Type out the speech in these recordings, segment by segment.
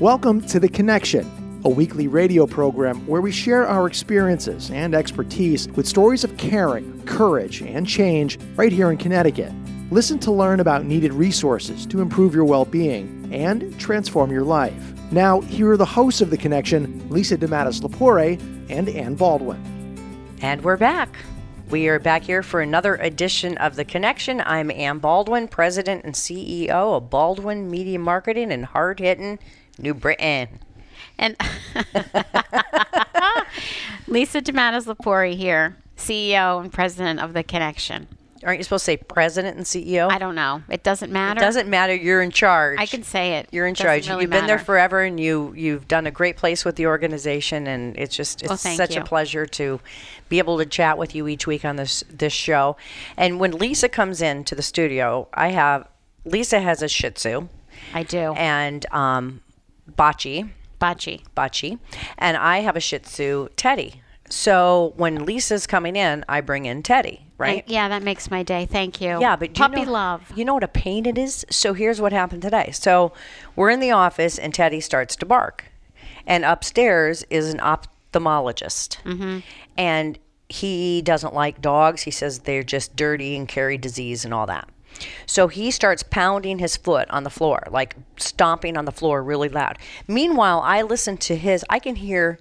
Welcome to The Connection, a weekly radio program where we share our experiences and expertise with stories of caring, courage, and change right here in Connecticut. Listen to learn about needed resources to improve your well being and transform your life. Now, here are the hosts of The Connection, Lisa DeMattis Lapore and Ann Baldwin. And we're back. We are back here for another edition of The Connection. I'm Ann Baldwin, President and CEO of Baldwin Media Marketing and Hard Hitting New Britain. And Lisa DeMattis Lapori here, CEO and President of The Connection. Aren't you supposed to say President and CEO? I don't know. It doesn't matter. It doesn't matter. You're in charge. I can say it. You're in Doesn't charge. really you've been there forever, and you you've done a great place with the organization, and it's just it's Well, such you. a pleasure to be able to chat with you each week on this this show. And when Lisa comes in to the studio, I have Lisa has a Shih Tzu I do. and um, Bocce, Bachi. Bocce, and I have a Shih Tzu Teddy. So when Lisa's coming in, I bring in Teddy, right? Yeah, that makes my day. Thank you. Yeah, but do you puppy know, love. You know what a pain it is? So here's what happened today. So we're in the office and Teddy starts to bark. And upstairs is an ophthalmologist. Mm-hmm. And he doesn't like dogs. He says they're just dirty and carry disease and all that. So he starts pounding his foot on the floor, like stomping on the floor really loud. Meanwhile, I listen to his, I can hear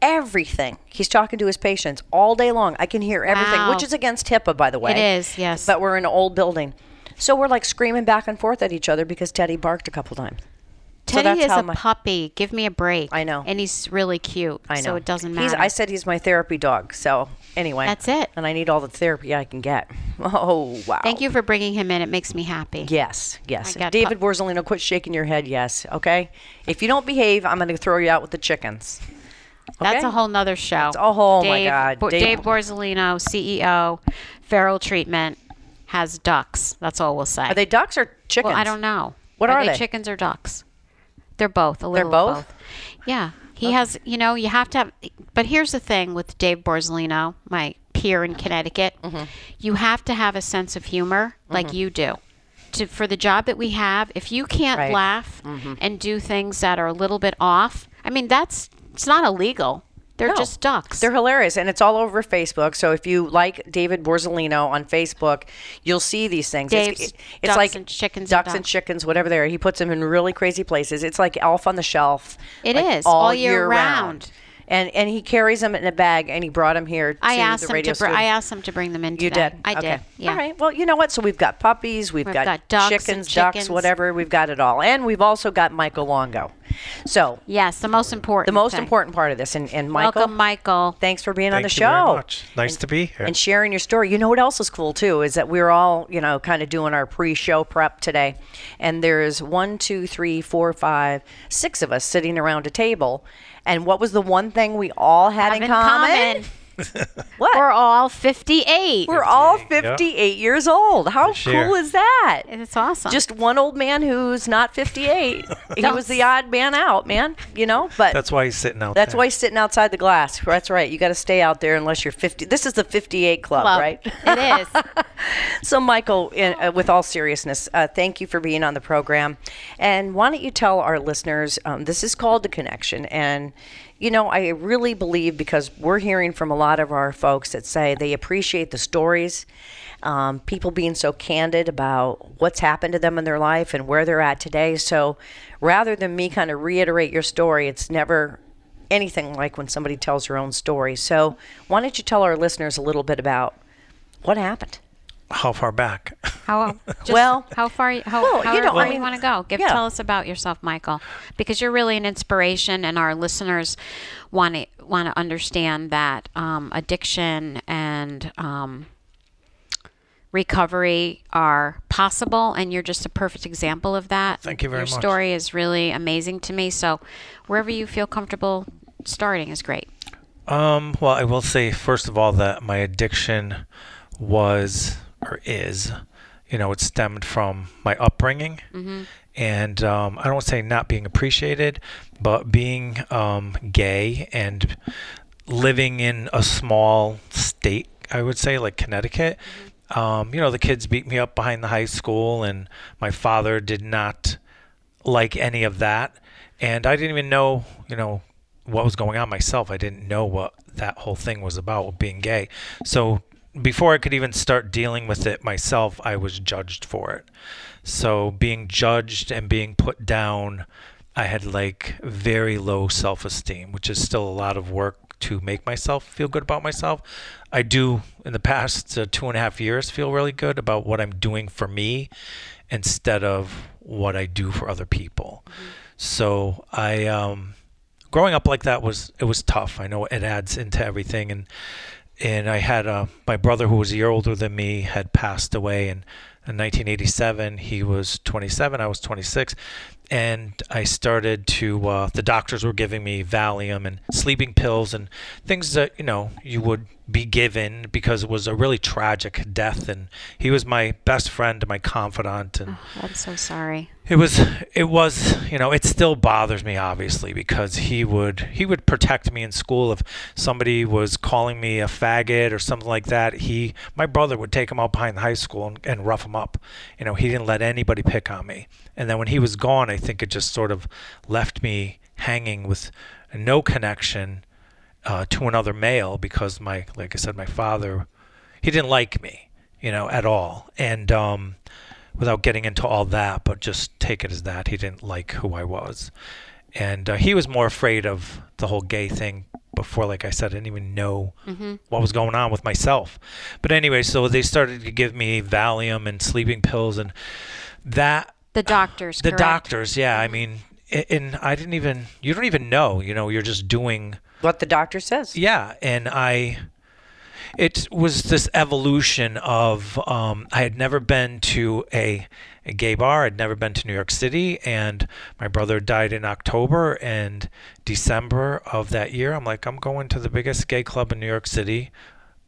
everything. He's talking to his patients all day long. I can hear everything, Wow. which is against HIPAA, by the way. It is, yes. But we're in an old building. So we're like screaming back and forth at each other because Teddy barked a couple times. Teddy that's is a my- puppy. Give me a break. I know. And he's really cute. I know. So it doesn't He's, matter. I said he's my therapy dog. So anyway. That's it. And I need all the therapy I can get. Oh, wow. Thank you for bringing him in. It makes me happy. Yes, yes. David pu- Borzolino, quit shaking your head. Yes, okay? If you don't behave, I'm going to throw you out with the chickens. That's a whole nother show. That's a whole- my Dave, God, Bo- Dave- Dave Borzolino, CEO, Farrell Treatment, has ducks. That's all we'll say. Are they ducks or chickens? Well, I don't know. What are they? Chickens or ducks? They're both. A They're little of both? Yeah. He has, you know, you have to have, but here's the thing with Dave Borzolino, my peer in Connecticut, Mm-hmm. you have to have a sense of humor like you do. To, for the job that we have, if you can't Right. Mm-hmm. laugh and do things that are a little bit off, I mean, that's, it's not illegal. They're No. just ducks. They're hilarious, and it's all over Facebook. So if you like David Borzolino on Facebook, you'll see these things. Dave's it's, Ducks like and Chickens and ducks and Ducks. chickens, whatever they are. He puts them in really crazy places. It's like Elf on the Shelf. It It is is, all year round. And and he carries them in a bag, and he brought them here. I to asked the him radio to. Br- I asked him to bring them in. You today. did. I okay. did. Yeah. All right. Well, you know what? So we've got puppies, we've, We've got, got ducks and chickens, ducks, whatever. We've got it all, and we've also got Michael Longo. So Yes, the most important. the most thing. important part of this, and, and Michael, Welcome, Michael. thanks for being on the Thank you very show. much. Nice to be here. And sharing your story. You know what else is cool too is that we're all, you know, kind of doing our pre-show prep today, and there's one, two, three, four, five, six of us sitting around a table. And what was the one thing we all had Have in common? What? We're all 58. We're all 58, yeah. years old. How This year. cool is that? it's awesome. Just one old man who's not 58. he was the odd man out, man. You know, but That's why he's sitting out that's there. why he's sitting outside the glass. That's right. You got to stay out there unless you're 50. This is the 58 club, Club. right? It is. So, Michael, in, uh, with all seriousness, uh, thank you for being on the program. And why don't you tell our listeners um, this is called The Connection? And, you know, I really believe because we're hearing from a lot of our folks that say they appreciate the stories, um, people being so candid about what's happened to them in their life and where they're at today. So, rather than me kind of reiterate your story, it's never anything like when somebody tells their own story. So, why don't you tell our listeners a little bit about what happened? How far back? How just Well- how far you- how Well, how you know, far I mean, you want to go? Give yeah. tell us about yourself, Michael, because you're really an inspiration, and our listeners want to want to understand that um, addiction and um, recovery are possible, and you're just a perfect example of that. Thank you very Your much. story is really amazing to me. So, wherever you feel comfortable starting is great. Um, well, I will say first of all that my addiction was or is, you know, it stemmed from my upbringing, and um, I don't say not being appreciated, but being um, gay and living in a small state. I would say like Connecticut. Um, you know, the kids beat me up behind the high school, and my father did not like any of that. And I didn't even know, you know, what was going on myself. I didn't know what that whole thing was about, being gay. So before I could even start dealing with it myself, I was judged for it. So being judged and being put down, I had like very low self esteem, which is still a lot of work to make myself feel good about myself. I do, in the past uh, two and a half years, feel really good about what I'm doing for me instead of what I do for other people. So I, um, growing up like that was it was tough. I know it adds into everything, and and I had uh, my brother who was a year older than me had passed away in, in 1987. He was 27, I was 26, and I started to. Uh, the doctors were giving me Valium and sleeping pills and things that you know you would be given because it was a really tragic death, and he was my best friend, my confidant, and. I'm so sorry. It was it was you know it still bothers me obviously because he would he would protect me in school if somebody was calling me a faggot or something like that he my brother would take him out behind the high school and, and rough him up you know he didn't let anybody pick on me and then when he was gone I think it just sort of left me hanging with no connection uh, to another male because my like I said my father he didn't like me you know at all and um without getting into all that, but just take it as that. He didn't like who I was. And uh, he was more afraid of the whole gay thing before, like I said, I didn't even know what was going on with myself. But anyway, so they started to give me Valium and sleeping pills, and that The doctors. the correct? doctors, yeah, I mean, and I didn't even, you don't even know, you know, you're just doing What the doctor says. yeah, and I, it was this evolution of um, I had never been to a, a gay bar. I'd never been to New York City, and my brother died in October and December of that year. I'm like, I'm going to the biggest gay club in New York City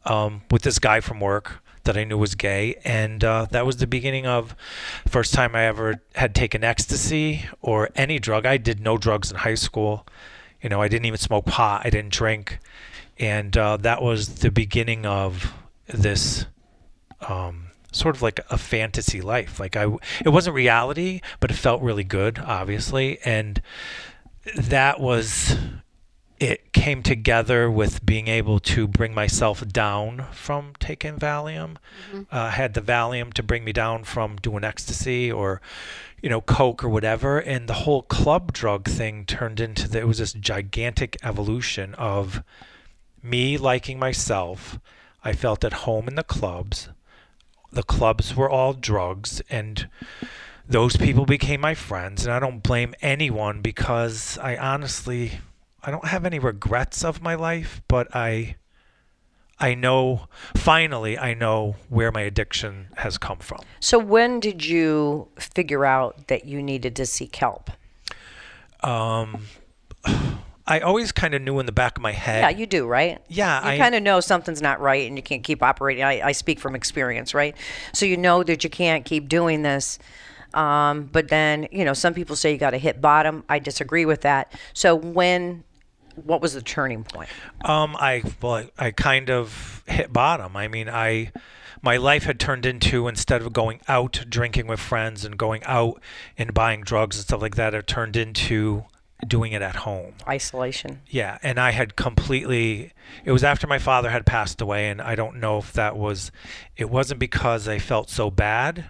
um, with this guy from work that I knew was gay, and uh, that was the beginning of first time I ever had taken ecstasy or any drug. I did no drugs in high school. You know, I didn't even smoke pot. I didn't drink, and uh, that was the beginning of this um, sort of like a fantasy life. Like I, it wasn't reality, but it felt really good, obviously, and that was it came together with being able to bring myself down from taking Valium. Uh, I had the Valium to bring me down from doing ecstasy or, you know, coke or whatever. And the whole club drug thing turned into the, it was this gigantic evolution of me liking myself. I felt at home in the clubs. The clubs were all drugs and those people became my friends and I don't blame anyone because I honestly I don't have any regrets of my life, but I I know finally I know where my addiction has come from. So when did you figure out that you needed to seek help? I always kind of knew in the back of my head. Yeah, you do, right? Yeah, You kind of know something's not right and you can't keep operating. I, I speak from experience, right? So you know that you can't keep doing this. Um, but then, you know, some people say you got to hit bottom. I disagree with that. So when, what was the turning point? Um, I well, I, kind of hit bottom. I mean, I my life had turned into instead of going out drinking with friends and going out and buying drugs and stuff like that, it turned into doing it at home. Isolation. Yeah, and I had completely. It was after my father had passed away, and I don't know if that was. It wasn't because I felt so bad.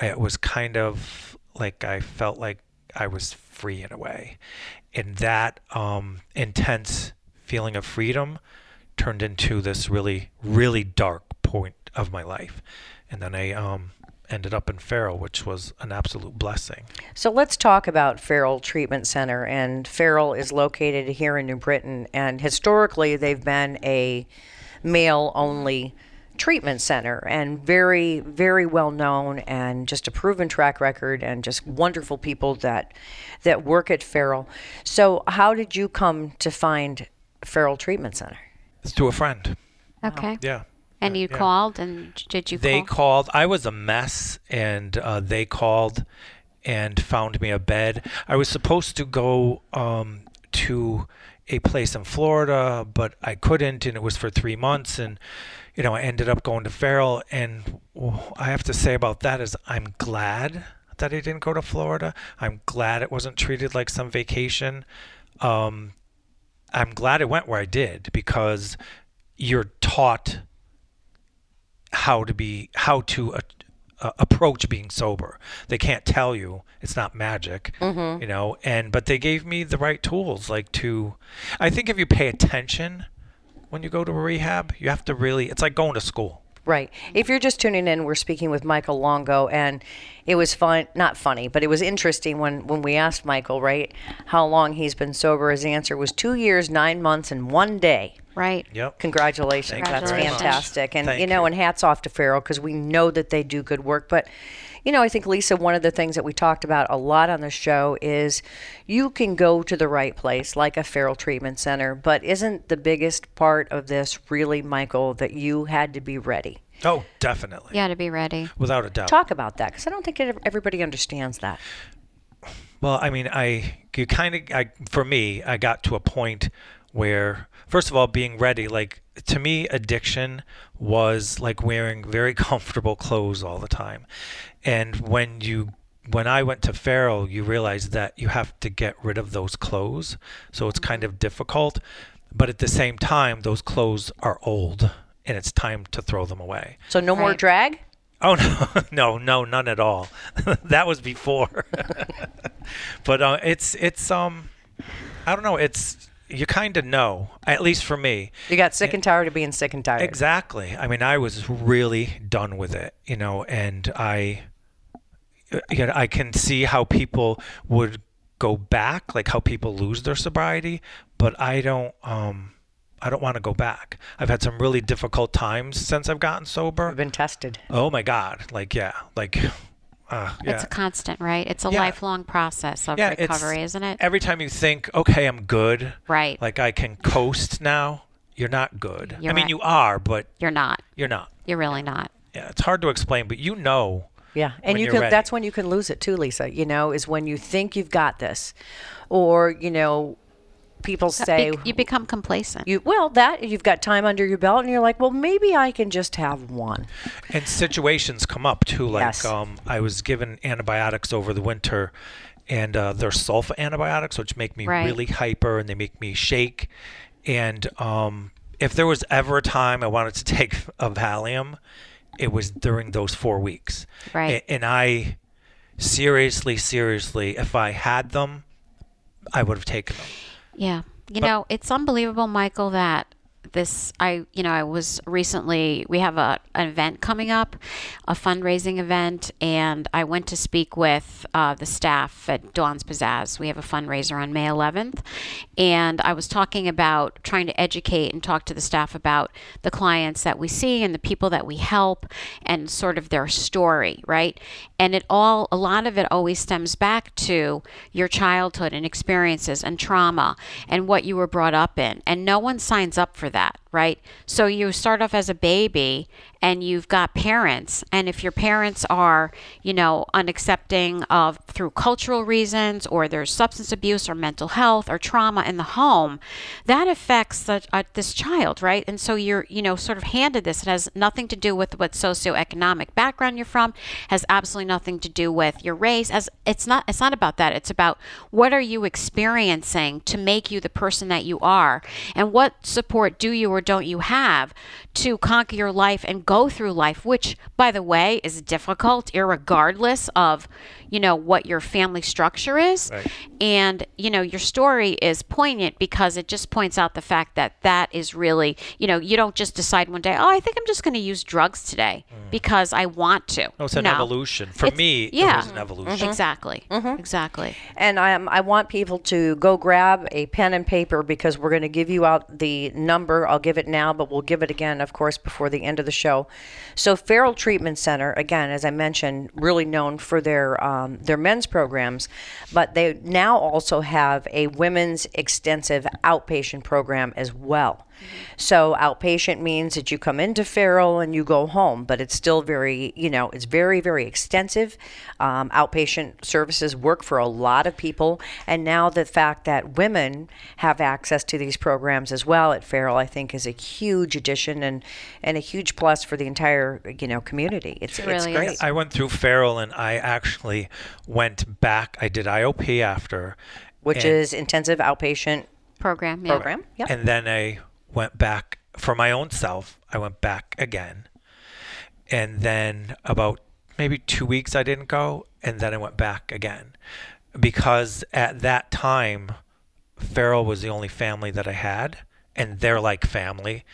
It was kind of like I felt like I was free in a way, and that um, intense feeling of freedom turned into this really, really dark point of my life, and then I um, ended up in Farrell, which was an absolute blessing. So let's talk about Farrell Treatment Center. And Farrell is located here in New Britain. And historically, they've been a male only treatment center and very, very well known and just a proven track record and just wonderful people that that work at Farrell. So, how did you come to find Farrell Treatment Center? It's to a friend. Okay. Yeah. And you yeah. called, and did you They call? called. I was a mess, and uh, they called and found me a bed. I was supposed to go um, to a place in Florida, but I couldn't, and it was for three months. And you know, I ended up going to Farrell. And I have to say about that is, I'm glad that I didn't go to Florida. I'm glad it wasn't treated like some vacation. Um, I'm glad it went where I did because you're taught how to be how to uh, uh, approach being sober. They can't tell you it's not magic, you know. And but they gave me the right tools, like to. I think if you pay attention when you go to a rehab, you have to really. It's like going to school. Right. If you're just tuning in, we're speaking with Michael Longo, and it was fun, not funny, but it was interesting when, when we asked Michael, right, how long he's been sober. His answer was two years, nine months, and one day. Right. Yep. Congratulations. Thank That's very much. fantastic. And, Thank you know, you. and hats off to Farrell because we know that they do good work. But, you know, I think, Lisa, one of the things that we talked about a lot on the show is you can go to the right place, like a Farrell Treatment Center. But isn't the biggest part of this really, Michael, that you had to be ready? Oh, definitely. You got to be ready. Without a doubt. Talk about that because I don't think it- everybody understands that. Well, I mean, I you kind of I for me, I got to a point where first of all, being ready, like to me, addiction was like wearing very comfortable clothes all the time, and when you when I went to Farrell, you realize that you have to get rid of those clothes, so it's kind of difficult, but at the same time, those clothes are old. And it's time to throw them away. So no more drag? Oh no, no, no, none at all. that was before. but uh, it's it's um, I don't know. It's you kind of know, at least for me. You got sick and tired of being sick and tired. Exactly. I mean, I was really done with it, you know, and I, you know, I can see how people would go back, like how people lose their sobriety, but I don't. Um, I don't want to go back. I've had some really difficult times since I've gotten sober. I've been tested. Oh my God! Like yeah, like uh, yeah. It's a constant, right? It's a Yeah. lifelong process of yeah, recovery, isn't it? Every time you think, okay, I'm good, Right. Like I can coast now. You're not good. You're I mean, right. you are, but You're not. you're not. You're really not. Yeah, it's hard to explain, but you know. Yeah, and you can. ready. That's when you can lose it too, Lisa. You know, is when you think you've got this, or you know, people say Be- you become complacent. you well that you've got time under your belt, and you're like, well, maybe I can just have one. And situations come up too. Like Yes. um, I was given antibiotics over the winter, and uh, they're sulfa antibiotics, which make me Right. really hyper and they make me shake. And um, if there was ever a time I wanted to take a Valium, it was during those four weeks. Right. And I seriously, seriously, if I had them, I would have taken them. Yeah. You But- know, it's unbelievable, Michael, that this I you know, I was recently we have a an event coming up, a fundraising event, and I went to speak with uh, the staff at Dawn's Pizzazz. We have a fundraiser on May 11th, and I was talking about trying to educate and talk to the staff about the clients that we see and the people that we help and sort of their story, right? And it all a lot of it always stems back to your childhood and experiences and trauma and what you were brought up in. And no one signs up for that, right? So you start off as a baby and you've got parents and if your parents are, you know, unaccepting of through cultural reasons or there's substance abuse or mental health or trauma in the home, that affects the, uh, this child, right? And so you're, you know, sort of handed this. It has nothing to do with what socioeconomic background you're from, has absolutely nothing to do with your race. As it's not it's not about that. It's about what are you experiencing to make you the person that you are and what support do you or don't you have to conquer your life and go through life, which by the way is difficult irregardless of you know, what your family structure is. Right. And, you know, your story is poignant because it just points out the fact that that is really, you know, you don't just decide one day, oh, I think I'm just going to use drugs today mm. because I want to. No, it's an No. evolution. For It's- me, it yeah. was an evolution. Mm-hmm. Exactly. Mm-hmm. Exactly. And um, I want people to go grab a pen and paper because we're going to give you out the number. I'll give it now, but we'll give it again, of course, before the end of the show. So, Farrell Treatment Center, again, as I mentioned, really known for their um, um, their men's programs, but they now also have a women's extensive outpatient program as well. So outpatient means that you come into Farrell and you go home, but it's still very, you know, it's very, very extensive. Um, outpatient services work for a lot of people, and now the fact that women have access to these programs as well at Farrell, I think, is a huge addition and and a huge plus for the entire, you know, community. It's It it's really great. is. I went through Farrell and I actually went back. I did IOP after. Which and- is intensive outpatient Program. Yeah. program. Yep. And then I went back for my own self. I went back again. And then about maybe two weeks I didn't go. And then I went back again. Because at that time, Farrell was the only family that I had. And they're like family.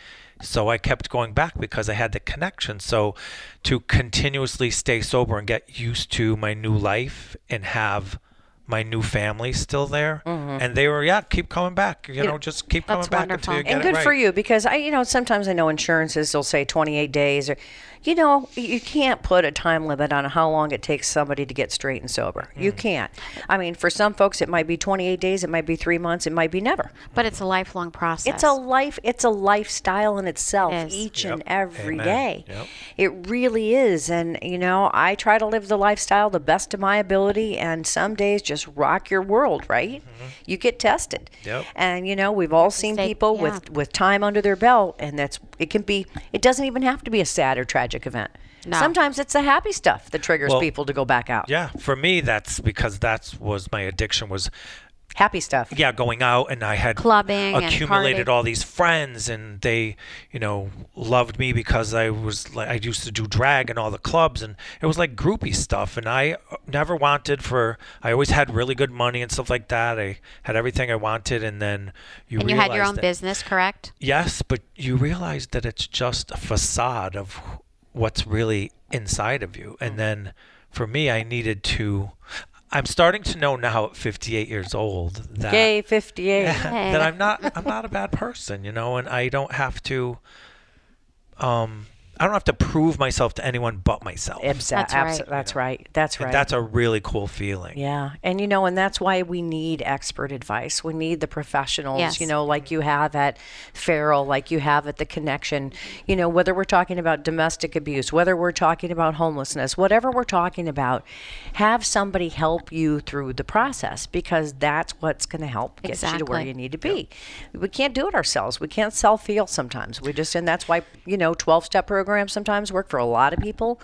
So I kept going back because I had the connection. So to continuously stay sober and get used to my new life and have my new family still there. Mm-hmm. And they were, yeah, keep coming back. You know, just keep coming back wonderful. until you get and it good right. for you because I, you know, sometimes I know insurances will say 28 days or, you know, you can't put a time limit on how long it takes somebody to get straight and sober. You Mm. can't. I mean, for some folks, it might be 28 days, it might be three months, it might be never. But it's a lifelong process. It's a life. It's a lifestyle in itself, It is. each Yep. and every Amen. day. Yep. It really is, and you know, I try to live the lifestyle the best of my ability, and some days just rock your world. Right? You get tested, Mm-hmm. Yep. and you know, we've all seen Stay- people yeah. with with time under their belt, and that's it can be. It doesn't even have to be a sad or tragic event. No. Sometimes it's the happy stuff that triggers Well, people to go back out. Yeah, for me, that's because that was my addiction was Happy stuff. yeah going out and I had Clubbing accumulated partying. all these friends and they you know loved me because I was like I used to do drag in all the clubs and it was like groupie stuff and I never wanted for I always had really good money and stuff like that I had everything I wanted and then you and you had your own that- business, correct? Yes, but you realize that it's just a facade of what's really inside of you. And then for me, I needed to. I'm starting to know now at 58 years old that Yay, 58. that I'm not I'm not a bad person, you know, and I don't have to um I don't have to prove myself to anyone but myself. Absa- That's abs- right. That's right. That's And right. that's a really cool feeling. Yeah. And you know, and that's why we need expert advice. We need the professionals, Yes. you know, like you have at Farrell, like you have at the connection. You know, whether we're talking about domestic abuse, whether we're talking about homelessness, whatever we're talking about, have somebody help you through the process because that's what's going to help get you to where you need to be. We can't do it ourselves. We can't self heal sometimes. We just, and that's why, you know, 12 step programs sometimes work for a lot of people.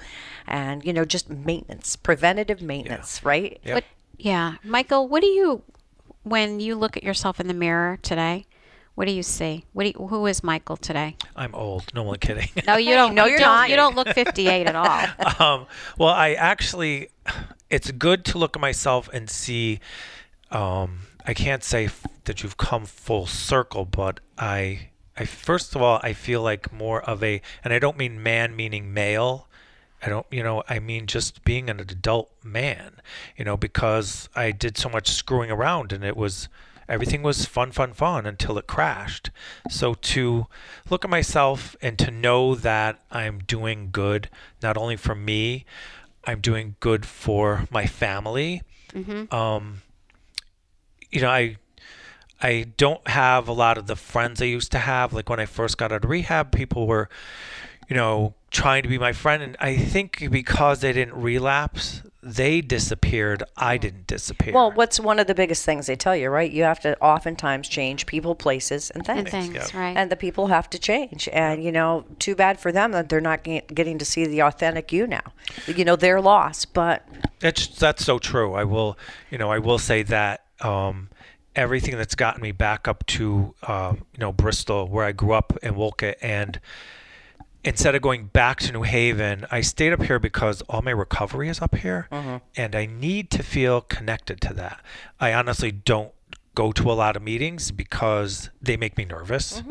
And, you know, just maintenance, preventative maintenance, right? Yep. What, yeah. Michael, what do you, when you look at yourself in the mirror today, what do you see? What do you, who is Michael today? I'm old. No one kidding. No, you don't. No, you you're don't- not. You don't look 58 at all. um, well, I actually, it's good to look at myself and see. Um, I can't say f- that you've come full circle, but I, I first of all, I feel like more of a, and I don't mean man meaning male. I don't, you know, I mean just being an adult man, you know, because I did so much screwing around and it was, everything was fun, fun, fun until it crashed. So to look at myself and to know that I'm doing good, not only for me, I'm doing good for my family. Um, you know, I I don't have a lot of the friends I used to have. Like when I first got out of rehab, people were, you know, trying to be my friend. And I think because they didn't relapse, they disappeared. I didn't disappear. Well, what's one of the biggest things they tell you, right? You have to oftentimes change people, places, and things. And things. things, right? And the people have to change. And, you know, too bad for them that they're not getting to see the authentic you now. You know, they're lost, but That's that's so true. I will, you know, I will say that um, everything that's gotten me back up to, uh, you know, Bristol, where I grew up in Wolcott, and instead of going back to New Haven, I stayed up here because all my recovery is up here, and I need to feel connected to that. I honestly don't go to a lot of meetings because they make me nervous,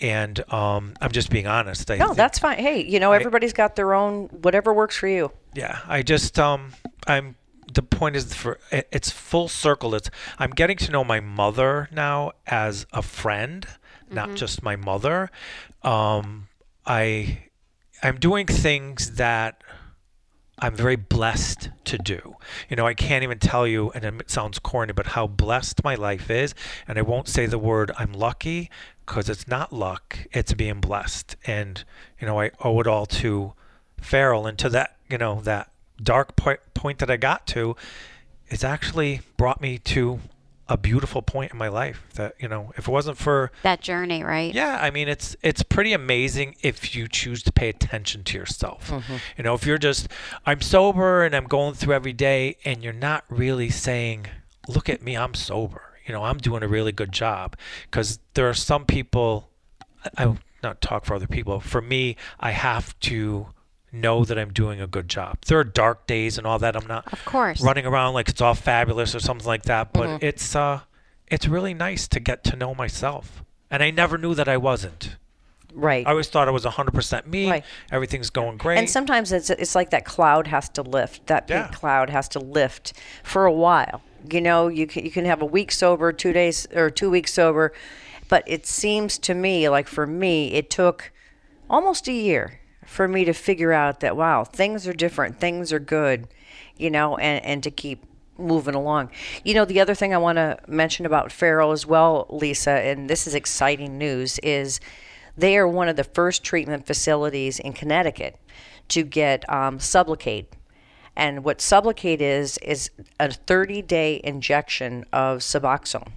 and um, I'm just being honest. I No, think- that's fine. Hey, you know, everybody's got their own whatever works for you. yeah, I just um I'm the point is for it's full circle. It's I'm getting to know my mother now as a friend, not just my mother. Um I I'm doing things that I'm very blessed to do. You know, I can't even tell you, and it sounds corny, but how blessed my life is. And I won't say the word I'm lucky because it's not luck, it's being blessed. And, you know, I owe it all to Farrell and to that, you know, that dark point that I got to. It's actually brought me to a beautiful point in my life that, you know, if it wasn't for That journey, right? yeah, I mean it's it's pretty amazing if you choose to pay attention to yourself. Mm-hmm. You know, if you're just I'm sober and I'm going through every day and you're not really saying, "Look at me, I'm sober." You know, I'm doing a really good job because there are some people I, I will not talk for other people. For me, I have to know that I'm doing a good job. There are dark days and all that. I'm not Of course. running around like it's all fabulous or something like that. But it's uh, it's really nice to get to know myself. And I never knew that I wasn't. Right. I always thought I was 100% me. Right. Everything's going great. And sometimes it's it's like that cloud has to lift. That big Yeah. cloud has to lift for a while. You know, you can you can have a week sober, two days or two weeks sober, but it seems to me like for me it took almost a year for me to figure out that wow, things are different, things are good, you know, and and to keep moving along. You know, the other thing I want to mention about Farrell as well, Lisa, and this is exciting news, is they are one of the first treatment facilities in Connecticut to get um. And what Sublocade is, is a 30 day injection of Suboxone.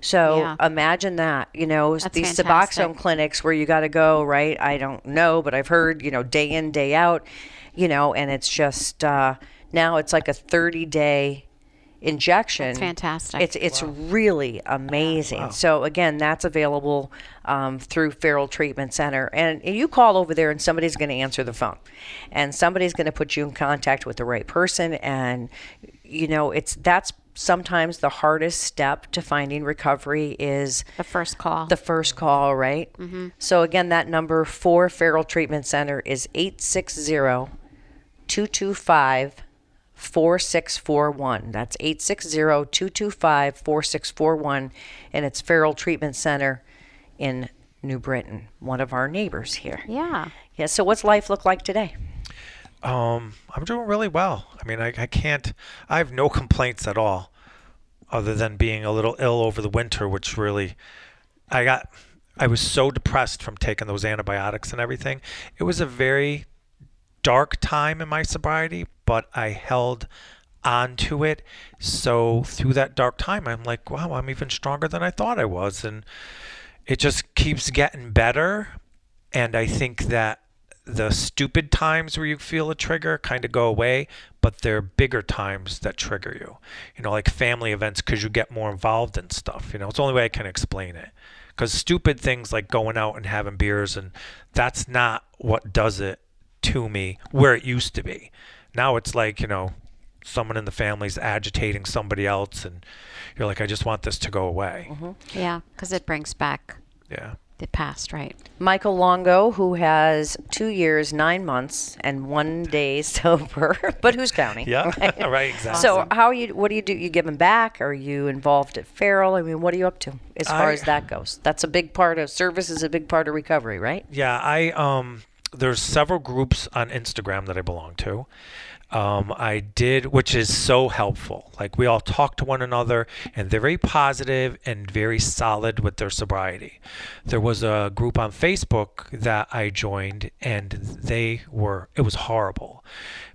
So Yeah. imagine that, you know, That's these fantastic. Suboxone clinics where you got to go, right? I don't know, but I've heard, you know, day in, day out, you know, and it's just uh, now it's like a 30 day injection. That's fantastic. It's it's really amazing. So again, that's available um, through Farrell Treatment Center, and you call over there, and somebody's going to answer the phone, and somebody's going to put you in contact with the right person, and you know it's that's sometimes the hardest step to finding recovery is The first call. the first call, right? Mm-hmm. So again, that number for Farrell Treatment Center is 860-225 4641. That's 860-225-4641 and it's Farrell Treatment Center in New Britain, one of our neighbors here. yeah. Yeah, so what's life look like today? Um, I'm doing really well. I mean, I, I can't, I have no complaints at all other than being a little ill over the winter, which really, I got, I was so depressed from taking those antibiotics and everything. It was a very dark time in my sobriety, but I held on to it. So through that dark time, I'm like, wow, I'm even stronger than I thought I was. And it just keeps getting better. And I think that the stupid times where you feel a trigger kind of go away, but there are bigger times that trigger you. You know, like family events because you get more involved in stuff. You know, it's the only way I can explain it. Because stupid things like going out and having beers, and that's not what does it to me where it used to be. Now it's like, you know, someone in the family's agitating somebody else, and you're like, I just want this to go away. Mm-hmm. Yeah. Because it brings back Yeah. The past, right? Michael Longo, who has two years, nine months, and one day sober, but who's counting? Yeah. right. Exactly. So how are you? What do you do? You give them back? Are you involved at Farrell? I mean, what are you up to as far I- as that goes? That's a big part of service. Is a big part of recovery, right? Yeah, I um there's several groups on Instagram that I belong to. Um, I did, which is so helpful. Like we all talk to one another, and they're very positive and very solid with their sobriety. There was a group on Facebook that I joined, and they were it was horrible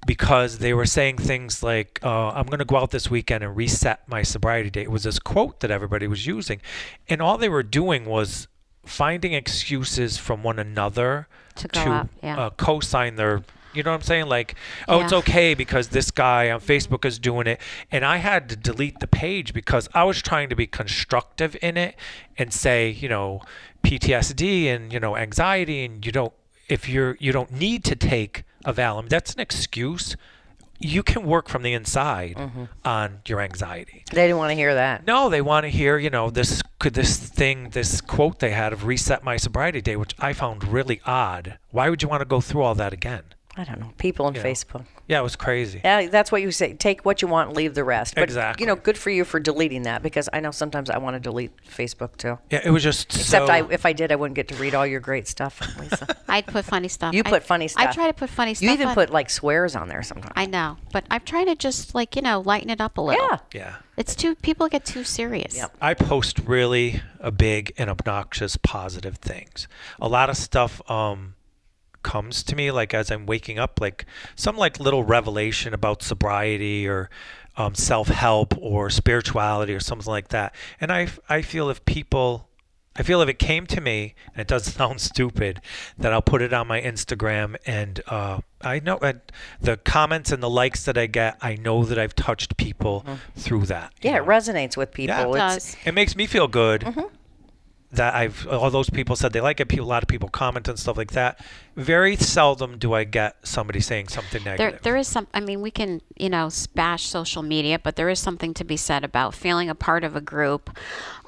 because they were saying things like, uh, "I'm going to go out this weekend and reset my sobriety date." It was this quote that everybody was using, and all they were doing was finding excuses from one another To out, yeah. uh, co-sign their you know what I'm saying like oh it's okay because this guy on Facebook is doing it and I had to delete the page because I was trying to be constructive in it and say you know PTSD and you know anxiety and you don't if you're you don't need to take a Valium, that's an excuse. You can work from the inside Mm-hmm. on your anxiety. They didn't want to hear that. No, they want to hear, you know, this could this thing, this quote they had of reset my sobriety day, which I found really odd. Why would you want to go through all that again? I don't know. People on You know. Facebook. Yeah, it was crazy. Yeah, that's what you say. Take what you want, leave the rest. But, Exactly. You know, good for you for deleting that because I know sometimes I want to delete Facebook too. Yeah, it was just Except so, I, if I did, I wouldn't get to read all your great stuff, Lisa. I'd put funny stuff. You I- put funny stuff. I try to put funny stuff. you even on- put like swears on there sometimes. I know, but I'm trying to just like you know lighten it up a little. yeah. yeah. It's too people get too serious. Yep. I post really a big and obnoxious positive things. A lot of stuff um comes to me like as I'm waking up like some like little revelation about sobriety or um, self-help or spirituality or something like that. And I I feel if people I feel if it came to me, and it does sound stupid, that I'll put it on my Instagram, and uh, I know uh, the comments and the likes that I get. I know that I've touched people through that. you Yeah, it resonates with people. Yeah. It It's- does. It makes me feel good Mm-hmm. That I've all those people said they like it. People, a lot of people comment and stuff like that. Very seldom do I get somebody saying something There, negative. there is some. I mean, we can, you know, bash social media, but there is something to be said about feeling a part of a group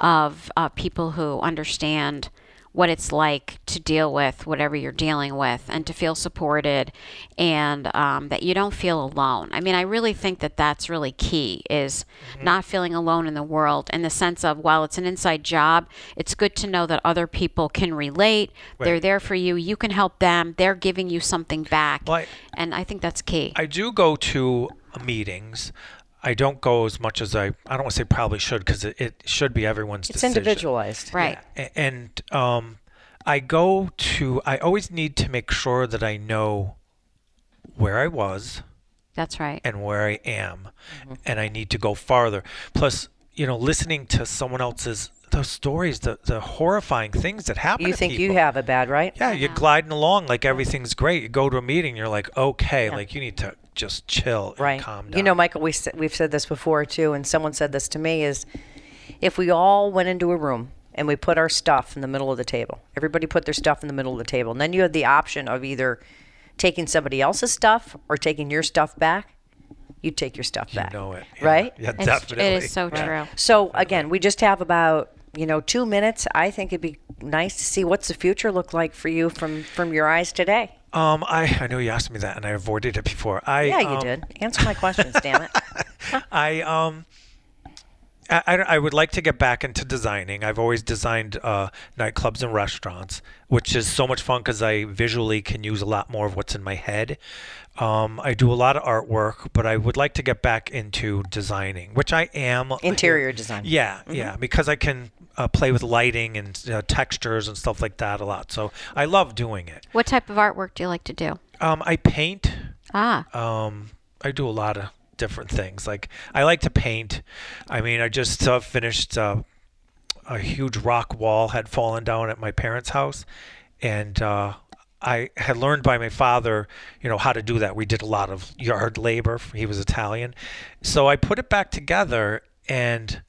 of uh, people who understand what it's like to deal with whatever you're dealing with, and to feel supported, and um, that you don't feel alone. I mean, I really think that that's really key is Mm-hmm. not feeling alone in the world, in the sense of while it's an inside job, it's good to know that other people can relate. They're there for you. You can help them. They're giving you something back. Well, I- And I think that's key. I do go to meetings. I don't go as much as I. I don't want to say probably should because it, it should be everyone's it's decision. individualized. right. A- and um, I go to. I always need to make sure that I know where I was That's right. and where I am, Mm-hmm. and I need to go farther. Plus, you know, listening to someone else's those stories, the the horrifying things that happen. You think you have it bad, right? Yeah, you're gliding along like everything's great. You go to a meeting, you're like, okay, like you need to just chill and Right. calm down. You know, Michael, we s- we've said this before too, and someone said this to me is, if we all went into a room and we put our stuff in the middle of the table, everybody put their stuff in the middle of the table, and then you had the option of either taking somebody else's stuff or taking your stuff back. You take your stuff you back. know it, yeah. right? Yeah, It's, definitely. it is so true. So again, we just have about you know two minutes. I think it'd be nice to see what's the future look like for you from from your eyes today. Um, I I know you asked me that, and I avoided it before. I Yeah, you um, did. Answer my questions, damn it. I um. I, I, I would like to get back into designing. I've always designed uh, nightclubs and restaurants, which is so much fun because I visually can use a lot more of what's in my head. Um, I do a lot of artwork, but I would like to get back into designing, which I am. Interior design. Yeah, yeah, because I can uh, play with lighting and uh, textures and stuff like that a lot. So I love doing it. What type of artwork do you like to do? Um, I paint. Ah, Um, I do a lot of different things. Like I like to paint. I mean, I just uh, finished uh, a huge rock wall had fallen down at my parents' house, and uh, I had learned by my father, you know, how to do that. We did a lot of yard labor. He was Italian, so I put it back together, and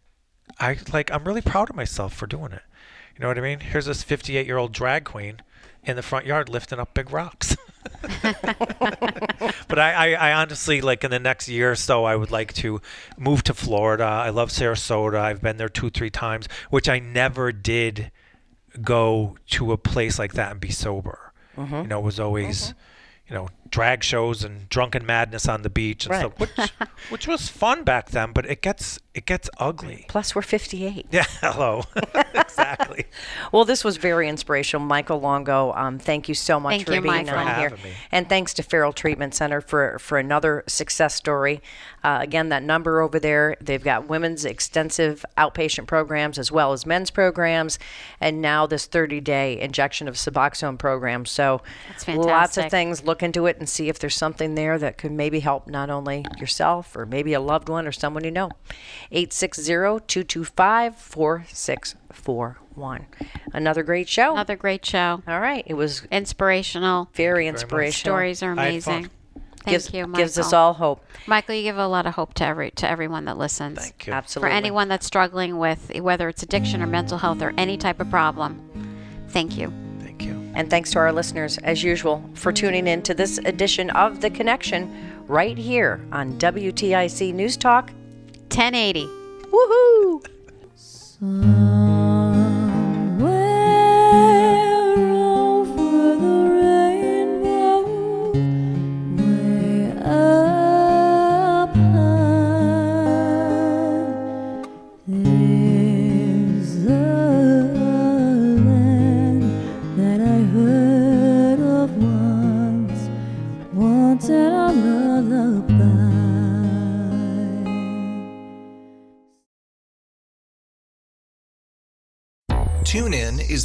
I like I'm really proud of myself for doing it. You know what I mean? Here's this 58 year old drag queen in the front yard lifting up big rocks. but I, I, I honestly like in the next year or so I would like to move to Florida. I love Sarasota. I've been there two, three times, which I never did go to a place like that and be sober. Mm-hmm. You know, it was always, mm-hmm. you know, drag shows and drunken madness on the beach and Right. stuff, which which was fun back then, but it gets it gets ugly. Plus, we're 58. Yeah, hello. exactly. Well, this was very inspirational. Michael Longo, um, thank you so much Thank for you, being Michael. on For here. me. And thanks to Farrell Treatment Center for, for another success story. Uh, again, that number over there, they've got women's extensive outpatient programs as well as men's programs, and now this 30 day injection of Suboxone program. So That's lots of things. Look into it and see if there's something there that could maybe help not only yourself or maybe a loved one or someone you know. 860 225 4641. Another great show. another great show. All right. It was Inspirational. very inspirational. Stories are amazing. fun. Thank gives, you, Michael. gives us all hope. Michael, you give a lot of hope to every to everyone that listens. Thank you. Absolutely. For anyone that's struggling with whether it's addiction or mental health or any type of problem, thank you. Thank you. And thanks to our listeners, as usual, for tuning in to this edition of The Connection right here on WTIC News Talk 1080. Woohoo! TuneIn